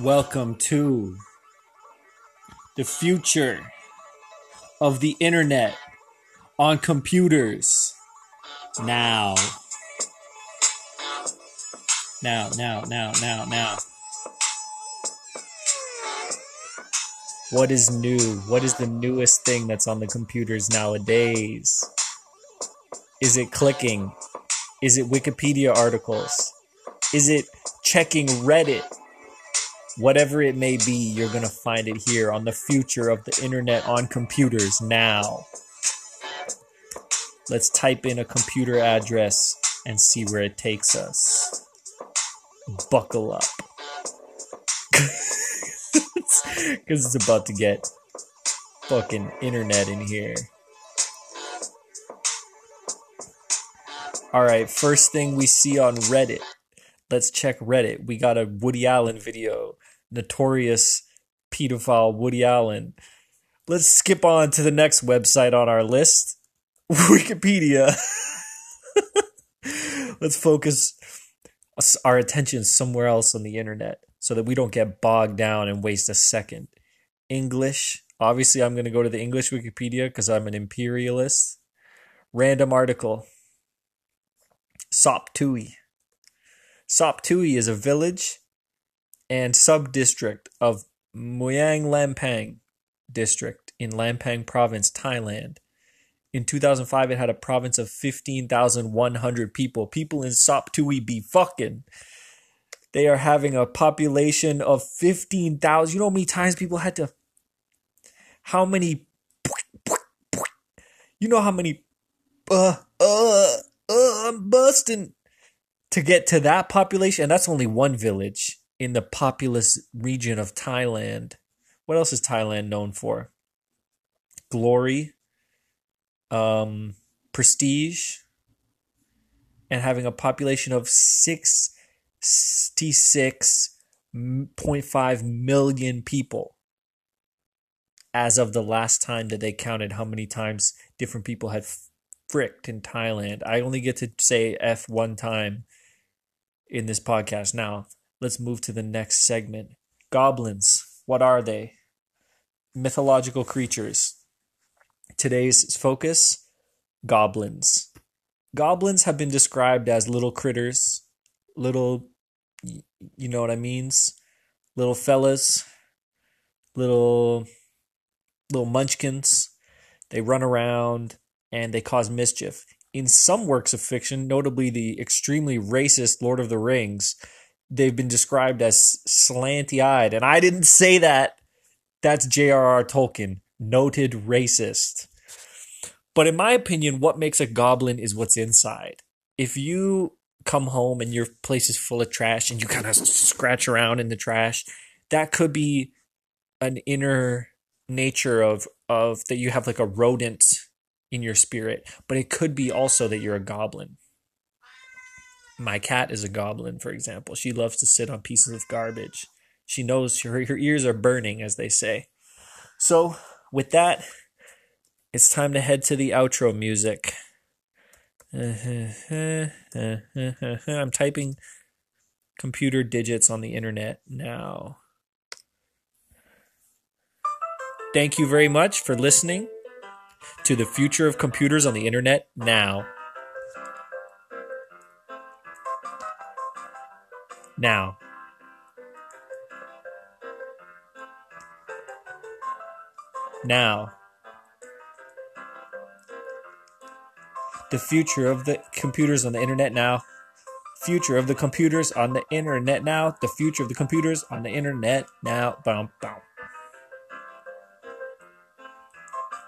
Welcome to the future of the internet on computers. Now. Now, now, now, now, now. What is new? What is the newest thing that's on the computers nowadays? Is it clicking? Is it Wikipedia articles? Is it checking Reddit? Whatever it may be, you're going to find it here on the future of the internet on computers now. Let's type in a computer address and see where it takes us. Buckle up. Because it's about to get fucking internet in here. Alright, first thing we see on Reddit. Let's check Reddit. We got a Woody Allen video. Notorious pedophile Woody Allen. Let's skip on to the next website on our list Wikipedia. Let's focus our attention somewhere else on the internet so that we don't get bogged down and waste a second. English. Obviously, I'm going to go to the English Wikipedia because I'm an imperialist. Random article. Sop Tui. Sop Tui is a village and sub-district of Muang Lampang district in Lampang province, Thailand. In 2005, it had a province of 15,100 people. People in Sop Tui be fucking. They are having a population of 15,000. You know how many times people had to. How many. You know how many. Uh, uh, uh, I'm busting. To get to that population, and that's only one village in the populous region of Thailand. What else is Thailand known for? Glory, um, prestige, and having a population of 66.5 million people as of the last time that they counted how many times different people had fricked in Thailand. I only get to say F one time in this podcast. Now, let's move to the next segment. Goblins. What are they? Mythological creatures. Today's focus goblins. Goblins have been described as little critters, little, you know what I means? Little fellas, little, little munchkins. They run around and they cause mischief. In some works of fiction, notably the extremely racist Lord of the Rings, they've been described as slanty eyed. And I didn't say that. That's J.R.R. Tolkien, noted racist. But in my opinion, what makes a goblin is what's inside. If you come home and your place is full of trash and you kind of scratch around in the trash, that could be an inner nature of of that you have like a rodent in your spirit, but it could be also that you're a goblin. My cat is a goblin, for example. She loves to sit on pieces of garbage. She knows her, her ears are burning, as they say. So, with that, it's time to head to the outro music. I'm typing computer digits on the internet now. Thank you very much for listening to the future of computers on the internet now. Now. Now. The future of the computers on the internet now. Future of the computers on the internet now. The future of the computers on the internet now. Bum, bum.